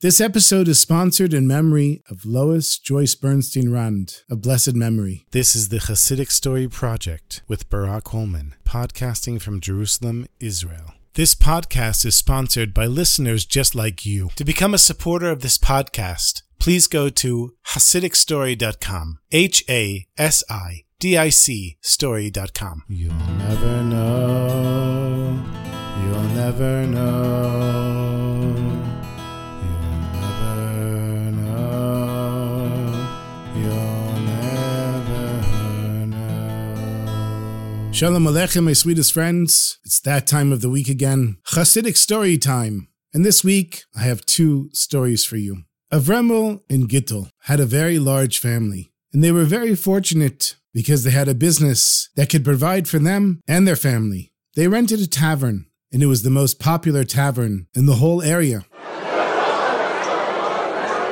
This episode is sponsored in memory of Lois Joyce Bernstein Rand, a blessed memory. This is the Hasidic Story Project with Barak Hullman, podcasting from Jerusalem, Israel. This podcast is sponsored by listeners just like you. To become a supporter of this podcast, please go to HasidicStory.com. H A S I D I C Story.com. You'll never know. You'll never know. Shalom Aleichem, my sweetest friends. It's that time of the week again. Hasidic story time. And this week, I have two stories for you. Avremel and Gittel had a very large family, and they were very fortunate because they had a business that could provide for them and their family. They rented a tavern, and it was the most popular tavern in the whole area.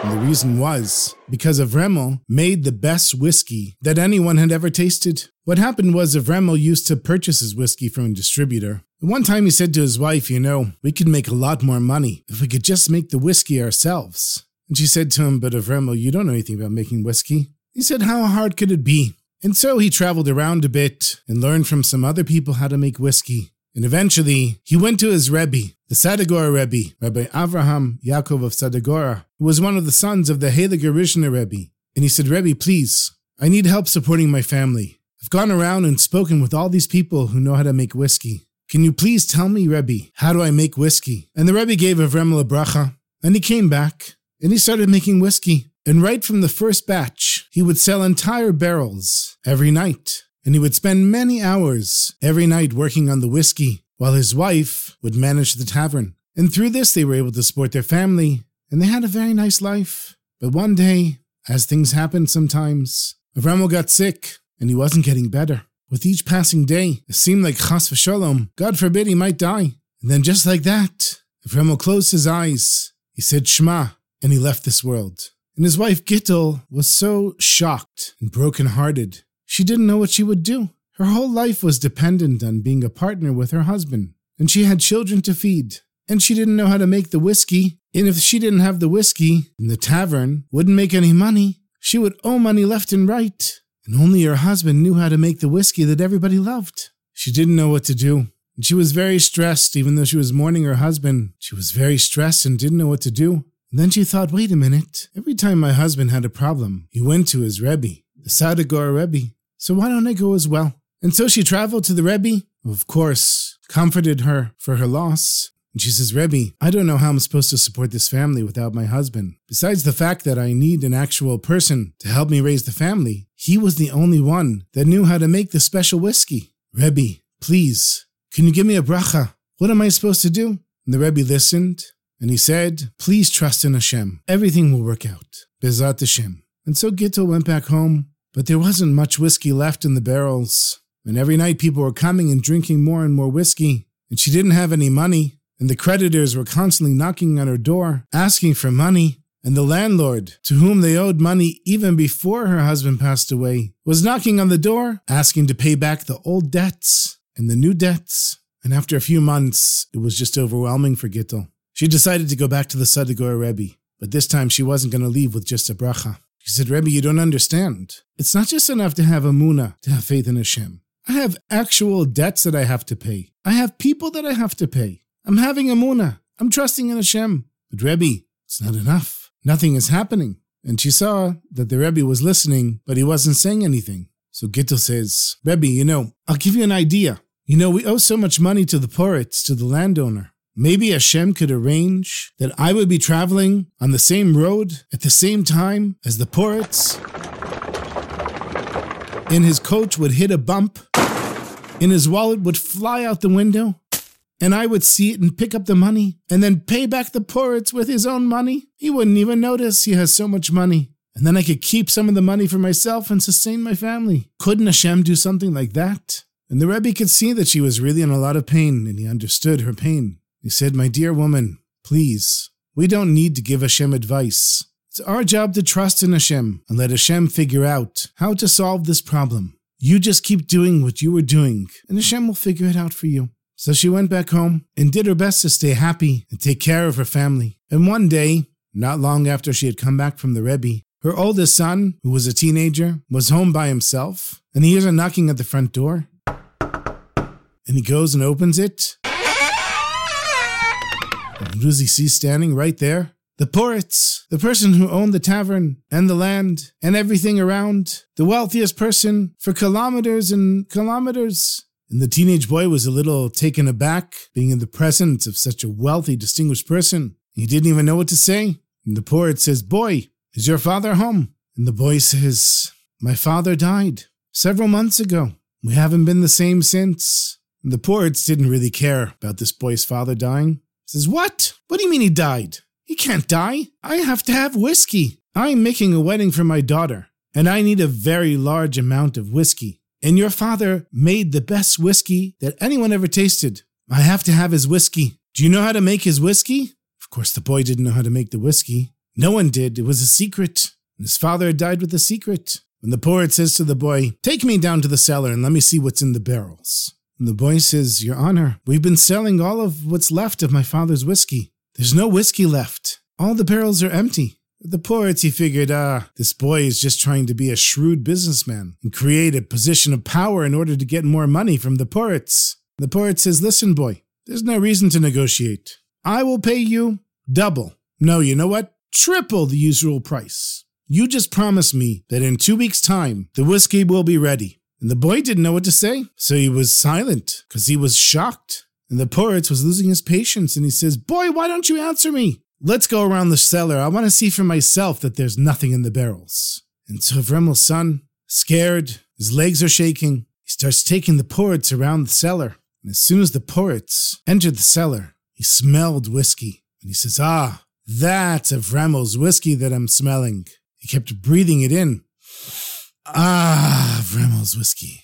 And the reason was because Avremel made the best whiskey that anyone had ever tasted. What happened was Avremel used to purchase his whiskey from a distributor. One time he said to his wife, You know, we could make a lot more money if we could just make the whiskey ourselves. And she said to him, But uh, Avremel, you don't know anything about making whiskey. He said, How hard could it be? And so he traveled around a bit and learned from some other people how to make whiskey. And eventually, he went to his Rebbe, the Sadagora Rebbe, Rabbi Avraham Yaakov of Sadagora, who was one of the sons of the Heiliger Rizhiner Rebbe. And he said, Rebbe, please, I need help supporting my family. I've gone around and spoken with all these people who know how to make whiskey. Can you please tell me, Rebbe, how do I make whiskey? And the Rebbe gave Avremel a bracha, and he came back, and he started making whiskey. And right from the first batch, he would sell entire barrels every night. And he would spend many hours every night working on the whiskey, while his wife would manage the tavern. And through this, they were able to support their family, and they had a very nice life. But one day, as things happen sometimes, Avramo got sick, and he wasn't getting better. With each passing day, it seemed like chas v'shalom, God forbid he might die. And then just like that, Avramo closed his eyes, he said Shema, and he left this world. And his wife Gittel was so shocked and broken-hearted. She didn't know what she would do. Her whole life was dependent on being a partner with her husband, and she had children to feed. And she didn't know how to make the whiskey, and if she didn't have the whiskey, and the tavern wouldn't make any money, she would owe money left and right. And only her husband knew how to make the whiskey that everybody loved. She didn't know what to do. And she was very stressed, even though she was mourning her husband. She was very stressed and didn't know what to do. And then she thought, wait a minute. Every time my husband had a problem, he went to his Rebbe, the Sadagor Rebbe. So why don't I go as well? And so she traveled to the Rebbe, of course comforted her for her loss. And she says, Rebbe, I don't know how I'm supposed to support this family without my husband. Besides the fact that I need an actual person to help me raise the family, he was the only one that knew how to make the special whiskey. Rebbe, please, can you give me a bracha? What am I supposed to do? And the Rebbe listened and he said, Please trust in Hashem. Everything will work out. Bezat Hashem. And so Gittel went back home, but there wasn't much whiskey left in the barrels. And every night people were coming and drinking more and more whiskey, and she didn't have any money. And the creditors were constantly knocking on her door, asking for money. And the landlord, to whom they owed money even before her husband passed away, was knocking on the door, asking to pay back the old debts and the new debts. And after a few months, it was just overwhelming for Gittel. She decided to go back to the Sadagor Rebbe, but this time she wasn't going to leave with just a bracha. She said, Rebbe, you don't understand. It's not just enough to have emuna, to have faith in Hashem. I have actual debts that I have to pay. I have people that I have to pay. I'm having emuna. I'm trusting in Hashem. But Rebbe, it's not enough. Nothing is happening. And she saw that the Rebbe was listening, but he wasn't saying anything. So Gittel says, Rebbe, you know, I'll give you an idea. You know, we owe so much money to the poritz, to the landowner. Maybe Hashem could arrange that I would be traveling on the same road at the same time as the poritz. And his coach would hit a bump, and his wallet would fly out the window, and I would see it and pick up the money, and then pay back the poritz with his own money. He wouldn't even notice he has so much money. And then I could keep some of the money for myself and sustain my family. Couldn't Hashem do something like that? And the Rebbe could see that she was really in a lot of pain, and he understood her pain. He said, My dear woman, please, we don't need to give Hashem advice. It's our job to trust in Hashem and let Hashem figure out how to solve this problem. You just keep doing what you were doing, and Hashem will figure it out for you. So she went back home and did her best to stay happy and take care of her family. And one day, Not long after she had come back from the Rebbe, her oldest son, who was a teenager, was home by himself, and he hears a knocking at the front door. And he goes and opens it. And who does he see standing right there? The Poritz, the person who owned the tavern and the land and everything around, the wealthiest person for kilometers and kilometers. And the teenage boy was a little taken aback being in the presence of such a wealthy, distinguished person. He didn't even know what to say. And the Poritz says, Boy, is your father home? And the boy says, My father died several months ago. We haven't been the same since. And the Poritz didn't really care about this boy's father dying. Says, What? What do you mean he died? He can't die. I have to have whiskey. I'm making a wedding for my daughter, and I need a very large amount of whiskey. And your father made the best whiskey that anyone ever tasted. I have to have his whiskey. Do you know how to make his whiskey? Of course, the boy didn't know how to make the whiskey. No one did. It was a secret. His father had died with the secret. And the Poritz says to the boy, Take me down to the cellar and let me see what's in the barrels. And the boy says, Your Honor, we've been selling all of what's left of my father's whiskey. There's no whiskey left. All the barrels are empty. The he figured, ah, this boy is just trying to be a shrewd businessman and create a position of power in order to get more money from the Poritz. The Poritz says, Listen, boy, there's no reason to negotiate. I will pay you double. No, you know what? Triple the usual price. You just promise me that in two weeks' time, the whiskey will be ready. And the boy didn't know what to say, so he was silent because he was shocked. And the Poritz was losing his patience and he says, Boy, why don't you answer me? Let's go around the cellar. I want to see for myself that there's nothing in the barrels. And so Vremel's son, scared, his legs are shaking, he starts taking the Poritz around the cellar. And as soon as the Poritz entered the cellar, he smelled whiskey. And he says, Ah, that's Vremel's whiskey that I'm smelling. He kept breathing it in. Ah, Vremel's whiskey.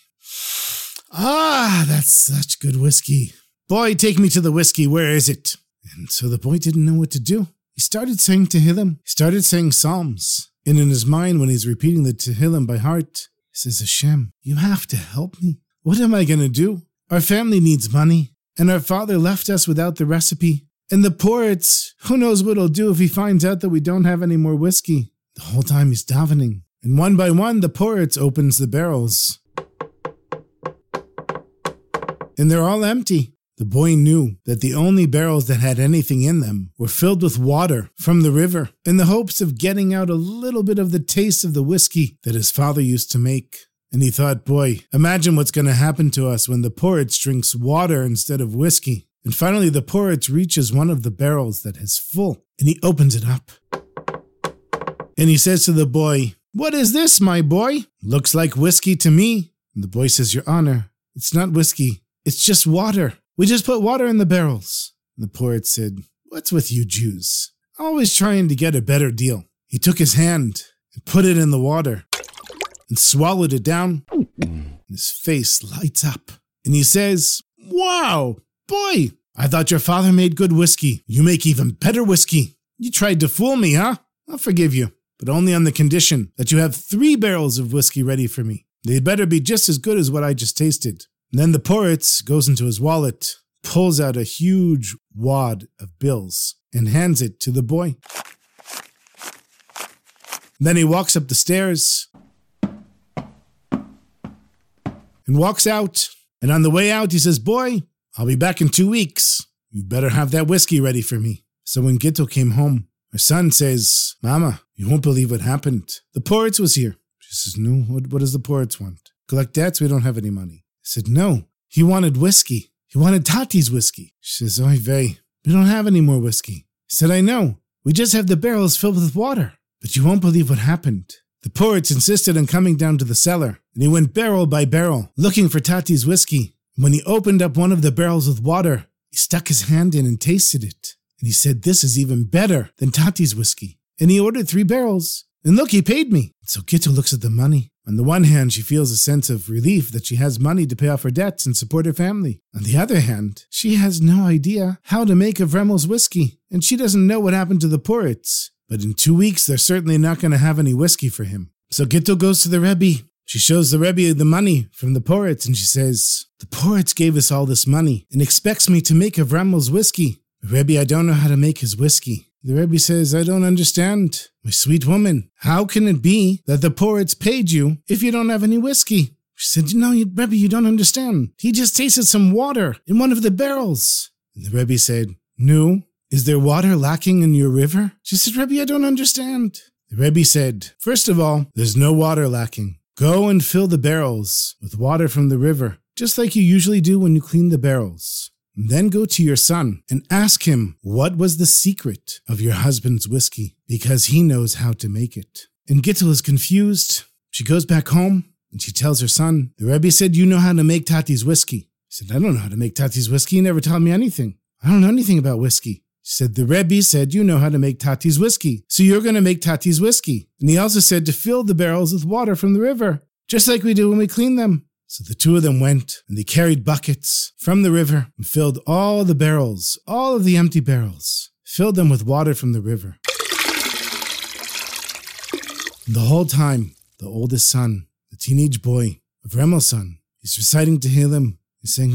Ah, that's such good whiskey. Boy, take me to the whiskey. Where is it? And so the boy didn't know what to do. He started saying Tehillim. He started saying Psalms. And in his mind, when he's repeating the Tehillim by heart, he says, Hashem, you have to help me. What am I going to do? Our family needs money, and our father left us without the recipe. And the Poritz, who knows what he'll do if he finds out that we don't have any more whiskey? The whole time he's davening. And one by one, the Poritz opens the barrels. And they're all empty. The boy knew that the only barrels that had anything in them were filled with water from the river in the hopes of getting out a little bit of the taste of the whiskey that his father used to make. And he thought, boy, imagine what's going to happen to us when the Poritz drinks water instead of whiskey. And finally, the Poritz reaches one of the barrels that is full and he opens it up. And he says to the boy, What is this, my boy? Looks like whiskey to me. The boy says, Your Honor, it's not whiskey, it's just water. We just put water in the barrels. The Poritz said, What's with you Jews? Always trying to get a better deal. He took his hand and put it in the water and swallowed it down. And his face lights up. And he says, Wow, boy, I thought your father made good whiskey. You make even better whiskey. You tried to fool me, huh? I'll forgive you, but only on the condition that you have three barrels of whiskey ready for me. They'd better be just as good as what I just tasted. And then the Poritz goes into his wallet, pulls out a huge wad of bills, and hands it to the boy. Then he walks up the stairs and walks out. And on the way out, he says, Boy, I'll be back in two weeks. You better have that whiskey ready for me. So when Gittel came home, her son says, Mama, you won't believe what happened. The Poritz was here. She says, No, what, what does the Poritz want? Collect debts? We don't have any money. I said, No, he wanted whiskey. He wanted Tati's whiskey. She says, Oy vey, we don't have any more whiskey. I said, I know. We just have the barrels filled with water. But you won't believe what happened. The Poritz insisted on coming down to the cellar, and he went barrel by barrel, looking for Tati's whiskey. When he opened up one of the barrels with water, he stuck his hand in and tasted it. And he said, This is even better than Tati's whiskey. And he ordered three barrels. And look, he paid me. So Gittel looks at the money. On the one hand, she feels a sense of relief that she has money to pay off her debts and support her family. On the other hand, she has no idea how to make Avremel's whiskey, and she doesn't know what happened to the Poritz. But in two weeks, they're certainly not going to have any whiskey for him. So Gittel goes to the Rebbe. She shows the Rebbe the money from the Poritz, and she says, The Poritz gave us all this money and expects me to make Avremel's whiskey. Rebbe, I don't know how to make his whiskey. The Rebbe says, I don't understand. My sweet woman, how can it be that the poritz paid you if you don't have any whiskey? She said, No, you, Rebbe, you don't understand. He just tasted some water in one of the barrels. And the Rebbe said, No, is there water lacking in your river? She said, Rebbe, I don't understand. The Rebbe said, First of all, there's no water lacking. Go and fill the barrels with water from the river, just like you usually do when you clean the barrels. Then go to your son and ask him what was the secret of your husband's whiskey, because he knows how to make it. And Gittel is confused. She goes back home and she tells her son, The Rebbe said you know how to make Tati's whiskey. He said, I don't know how to make Tati's whiskey. He never taught me anything. I don't know anything about whiskey. She said, The Rebbe said you know how to make Tati's whiskey, so you're going to make Tati's whiskey. And he also said to fill the barrels with water from the river, just like we do when we clean them. So the two of them went, and they carried buckets from the river and filled all the barrels, all of the empty barrels, filled them with water from the river. And the whole time, the oldest son, the teenage boy of Remel's son, is reciting to Tehillim. He's saying,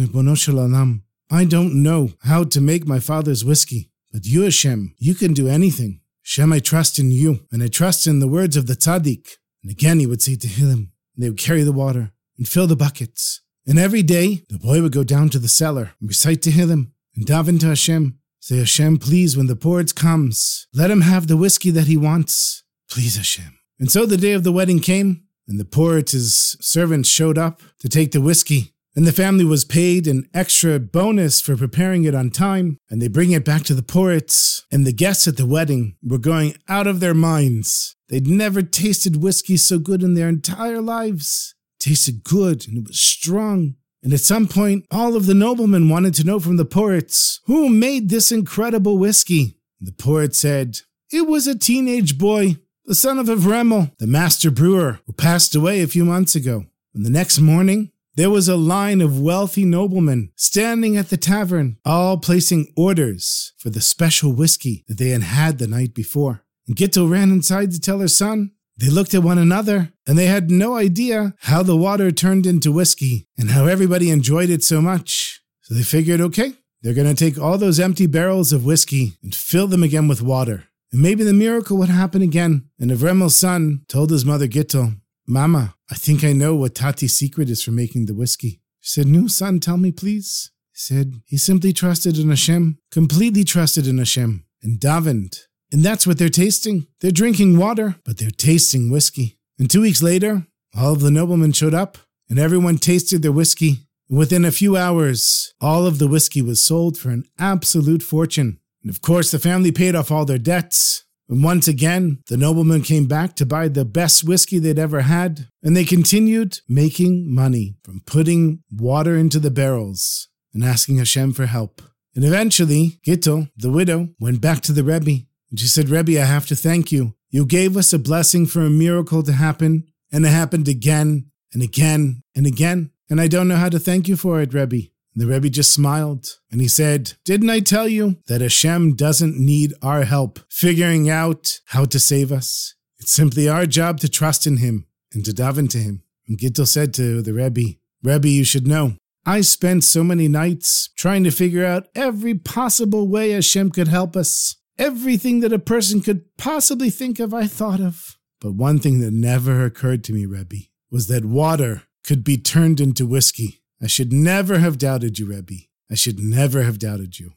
I don't know how to make my father's whiskey, but you, Hashem, you can do anything. Hashem, I trust in you, and I trust in the words of the tzaddik. And again, he would say to Tehillim, and they would carry the water and fill the buckets. And every day, the boy would go down to the cellar and recite to Tehillim and daven to Hashem. Say, Hashem, please, when the poritz comes, let him have the whiskey that he wants. Please, Hashem. And so the day of the wedding came, and the poritz's servants showed up to take the whiskey. And the family was paid an extra bonus for preparing it on time, and they bring it back to the poritz. And the guests at the wedding were going out of their minds. They'd never tasted whiskey so good in their entire lives tasted good and it was strong. And at some point, all of the noblemen wanted to know from the poritz who made this incredible whiskey. The poritz said, It was a teenage boy, the son of Avremel, the master brewer, who passed away a few months ago. And the next morning, there was a line of wealthy noblemen standing at the tavern, all placing orders for the special whiskey that they had had the night before. And Gittel ran inside to tell her son, they looked at one another and they had no idea how the water turned into whiskey and how everybody enjoyed it so much. So they figured, okay, they're going to take all those empty barrels of whiskey and fill them again with water. And maybe the miracle would happen again. And Avremel's son told his mother Gittel, Mama, I think I know what Tati's secret is for making the whiskey. She said, No, son, tell me, please. He said, He simply trusted in Hashem, completely trusted in Hashem, and davened and that's what they're tasting. They're drinking water, but they're tasting whiskey. And two weeks later, all of the noblemen showed up, and everyone tasted their whiskey. Within a few hours, all of the whiskey was sold for an absolute fortune. And of course, the family paid off all their debts. And once again, the noblemen came back to buy the best whiskey they'd ever had, and they continued making money from putting water into the barrels and asking Hashem for help. And eventually, Gittel, the widow, went back to the Rebbe and she said, Rebbe, I have to thank you. You gave us a blessing for a miracle to happen, and it happened again and again and again. And I don't know how to thank you for it, Rebbe. And the Rebbe just smiled and he said, Didn't I tell you that Hashem doesn't need our help figuring out how to save us? It's simply our job to trust in Him and to daven to Him. And Gittel said to the Rebbe, Rebbe, you should know, I spent so many nights trying to figure out every possible way Hashem could help us. Everything that a person could possibly think of, I thought of. But one thing that never occurred to me, Rebbe, was that water could be turned into whiskey. I should never have doubted you, Rebbe. I should never have doubted you.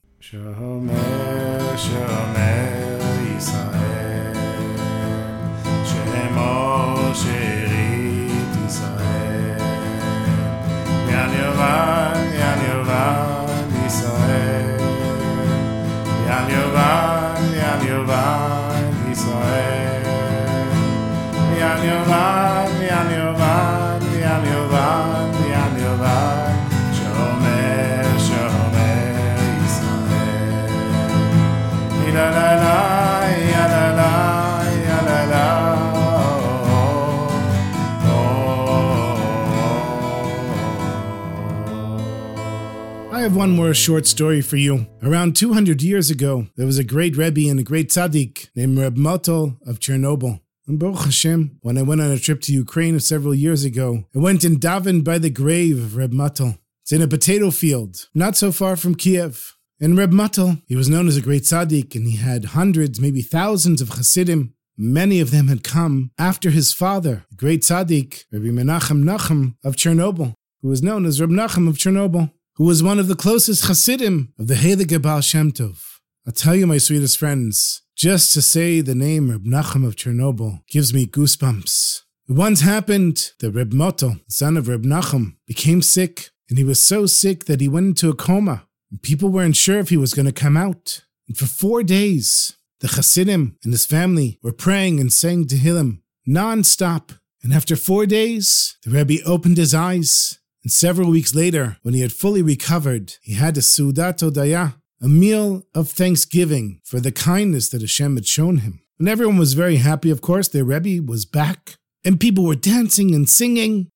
Have one more short story for you. Around 200 years ago, there was a great Rebbe and a great tzaddik named Reb Mottel of Chernobyl. And Baruch Hashem, when I went on a trip to Ukraine several years ago, I went and davened by the grave of Reb Mottel. It's in a potato field, not so far from Kiev. And Reb Mottel, he was known as a great tzaddik, and he had hundreds, maybe thousands of Hasidim. Many of them had come after his father, the great tzaddik, Rabbi Menachem Nachum of Chernobyl, who was known as Reb Nachum of Chernobyl, who was one of the closest Hasidim of the Heilige Baal Shem Tov. I'll tell you, my sweetest friends, just to say the name Reb Nachum of Chernobyl gives me goosebumps. It once happened that Reb Mottel, son of Reb Nachum, became sick, and he was so sick that he went into a coma. And people weren't sure if he was going to come out. And for four days, the Hasidim and his family were praying and saying Tehillim non-stop. And after four days, the Rebbe opened his eyes. And several weeks later, when he had fully recovered, he had a Seudat Hodaya, a meal of thanksgiving for the kindness that Hashem had shown him. And everyone was very happy, of course. Their Rebbe was back, and people were dancing and singing.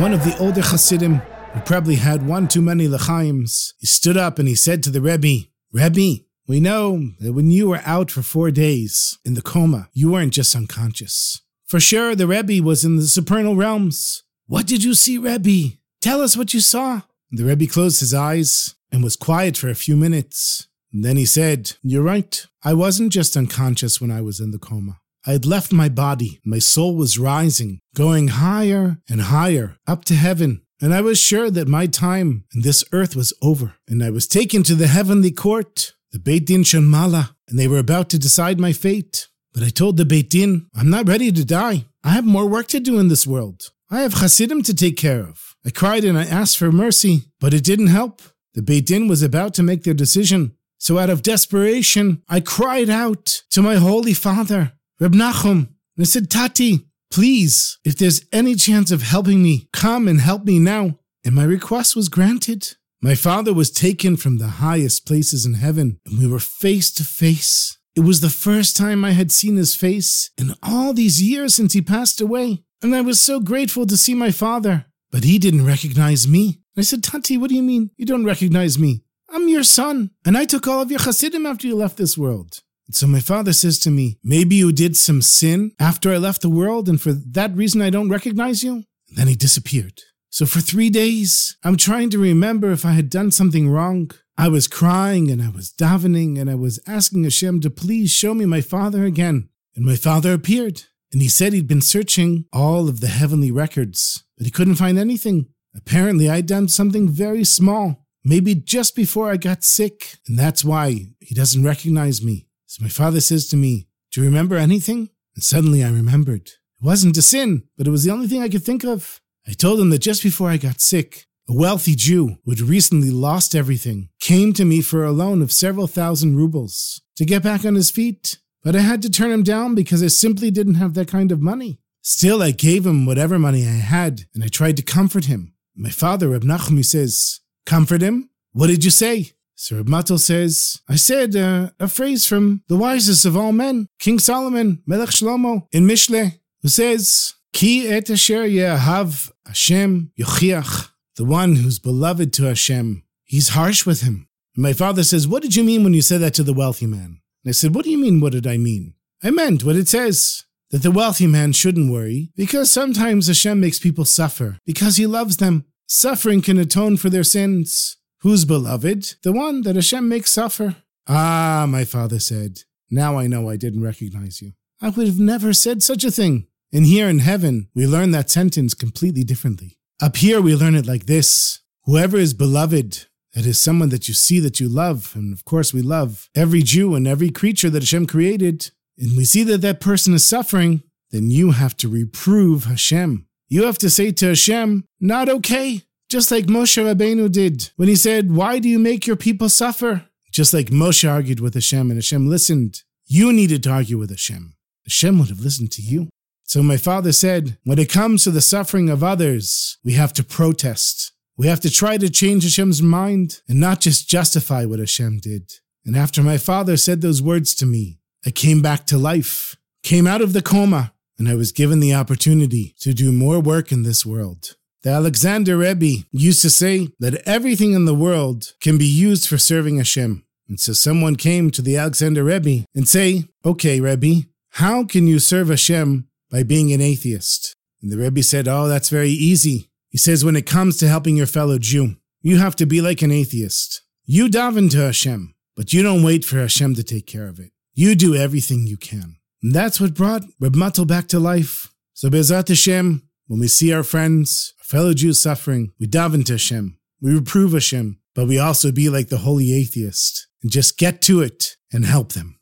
One of the older Hasidim, who probably had one too many lechaims, he stood up and he said to the Rebbe, Rebbe, we know that when you were out for four days in the coma, you weren't just unconscious. For sure, the Rebbe was in the supernal realms. What did you see, Rebbe? Tell us what you saw. The Rebbe closed his eyes and was quiet for a few minutes. And then he said, You're right. I wasn't just unconscious when I was in the coma. I had left my body. My soul was rising, going higher and higher up to heaven. And I was sure that my time in this earth was over. And I was taken to the heavenly court, the Beit Din Shel Mala, and they were about to decide my fate. But I told the Beit Din, I'm not ready to die. I have more work to do in this world. I have Hasidim to take care of. I cried and I asked for mercy, but it didn't help. The Beit Din was about to make their decision. So out of desperation, I cried out to my Holy Father, Reb Nachum, and I said, Tati, please, if there's any chance of helping me, come and help me now. And my request was granted. My father was taken from the highest places in heaven, and we were face to face. It was the first time I had seen his face in all these years since he passed away, and I was so grateful to see my father. But he didn't recognize me. I said, Tati, what do you mean you don't recognize me? I'm your son, and I took all of your Hasidim after you left this world. And so my father says to me, Maybe you did some sin after I left the world, and for that reason I don't recognize you? And then he disappeared. So for three days, I'm trying to remember if I had done something wrong. I was crying and I was davening and I was asking Hashem to please show me my father again. And my father appeared. And he said he'd been searching all of the heavenly records, but he couldn't find anything. Apparently, I'd done something very small, maybe just before I got sick, and that's why he doesn't recognize me. So my father says to me, Do you remember anything? And suddenly I remembered. It wasn't a sin, but it was the only thing I could think of. I told him that just before I got sick, a wealthy Jew who had recently lost everything came to me for a loan of several thousand rubles to get back on his feet. But I had to turn him down because I simply didn't have that kind of money. Still, I gave him whatever money I had and I tried to comfort him. My father, Reb Nachum, says, Comfort him? What did you say? So Reb Mottel says, I said uh, a phrase from the wisest of all men, King Solomon, Melech Shlomo, in Mishle, who says, Ki et asher yehav Hashem yochiach, the one who's beloved to Hashem. He's harsh with him. And my father says, What did you mean when you said that to the wealthy man? And I said, What do you mean, what did I mean? I meant what it says that the wealthy man shouldn't worry because sometimes Hashem makes people suffer because he loves them. Suffering can atone for their sins. Who's beloved? The one that Hashem makes suffer. Ah, my father said, now I know I didn't recognize you. I would have never said such a thing. And here in heaven, we learn that sentence completely differently. Up here, we learn it like this Whoever is beloved, that is someone that you see that you love, and of course, we love every Jew and every creature that Hashem created, and we see that that person is suffering, then you have to reprove Hashem. You have to say to Hashem, not okay. Just like Moshe Rabbeinu did when he said, Why do you make your people suffer? Just like Moshe argued with Hashem and Hashem listened. You needed to argue with Hashem. Hashem would have listened to you. So my father said, when it comes to the suffering of others, we have to protest. We have to try to change Hashem's mind and not just justify what Hashem did. And after my father said those words to me, I came back to life, came out of the coma, and I was given the opportunity to do more work in this world. The Alexander Rebbe used to say that everything in the world can be used for serving Hashem. And so someone came to the Alexander Rebbe and say, Okay, Rebbe, how can you serve Hashem by being an atheist? And the Rebbe said, Oh, that's very easy. He says when it comes to helping your fellow Jew, you have to be like an atheist. You daven to Hashem, but you don't wait for Hashem to take care of it. You do everything you can. And that's what brought Reb Mottel back to life. So Bezat Hashem, when we see our friends, our fellow Jews suffering, we daven to Hashem, we reprove Hashem, but we also be like the holy atheist and just get to it and help them.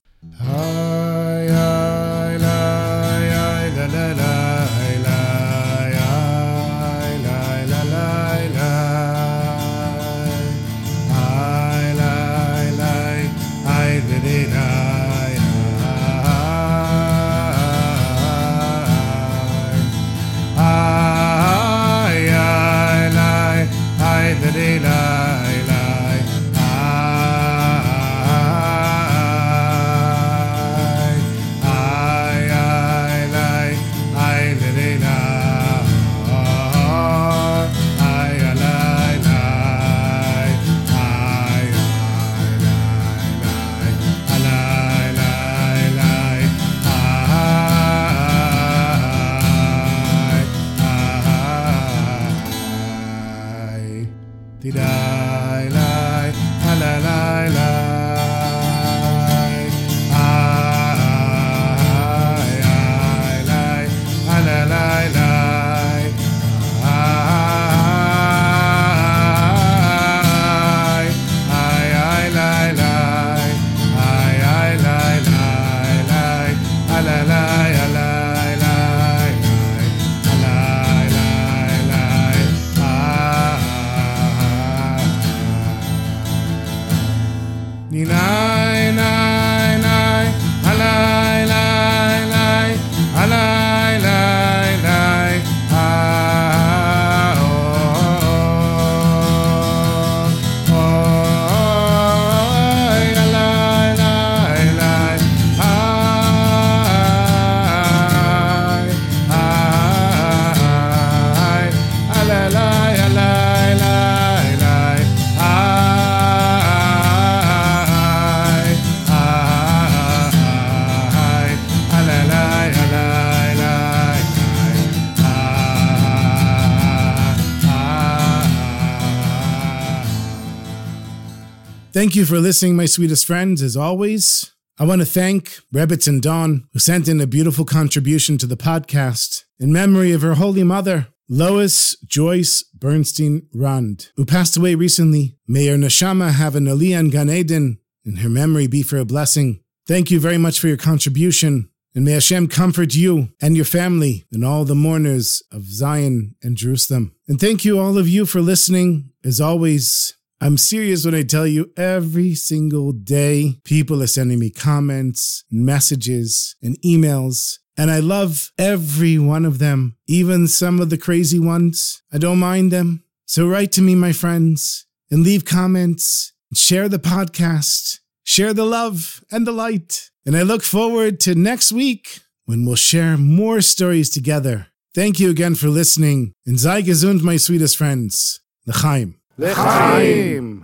Thank you for listening, my sweetest friends. As always, I want to thank Rebitz and Dawn, who sent in a beautiful contribution to the podcast in memory of her holy mother, Lois Joyce Bernstein Rund, who passed away recently. May her neshama have an aliyah in and her memory be for a blessing. Thank you very much for your contribution, and may Hashem comfort you and your family and all the mourners of Zion and Jerusalem. And thank you, all of you, for listening. As always, I'm serious when I tell you every single day, people are sending me comments, messages, and emails. And I love every one of them, even some of the crazy ones. I don't mind them. So write to me, my friends, and leave comments, and share the podcast, share the love and the light. And I look forward to next week when we'll share more stories together. Thank you again for listening. And sei my sweetest friends. L'chaim. לחיים.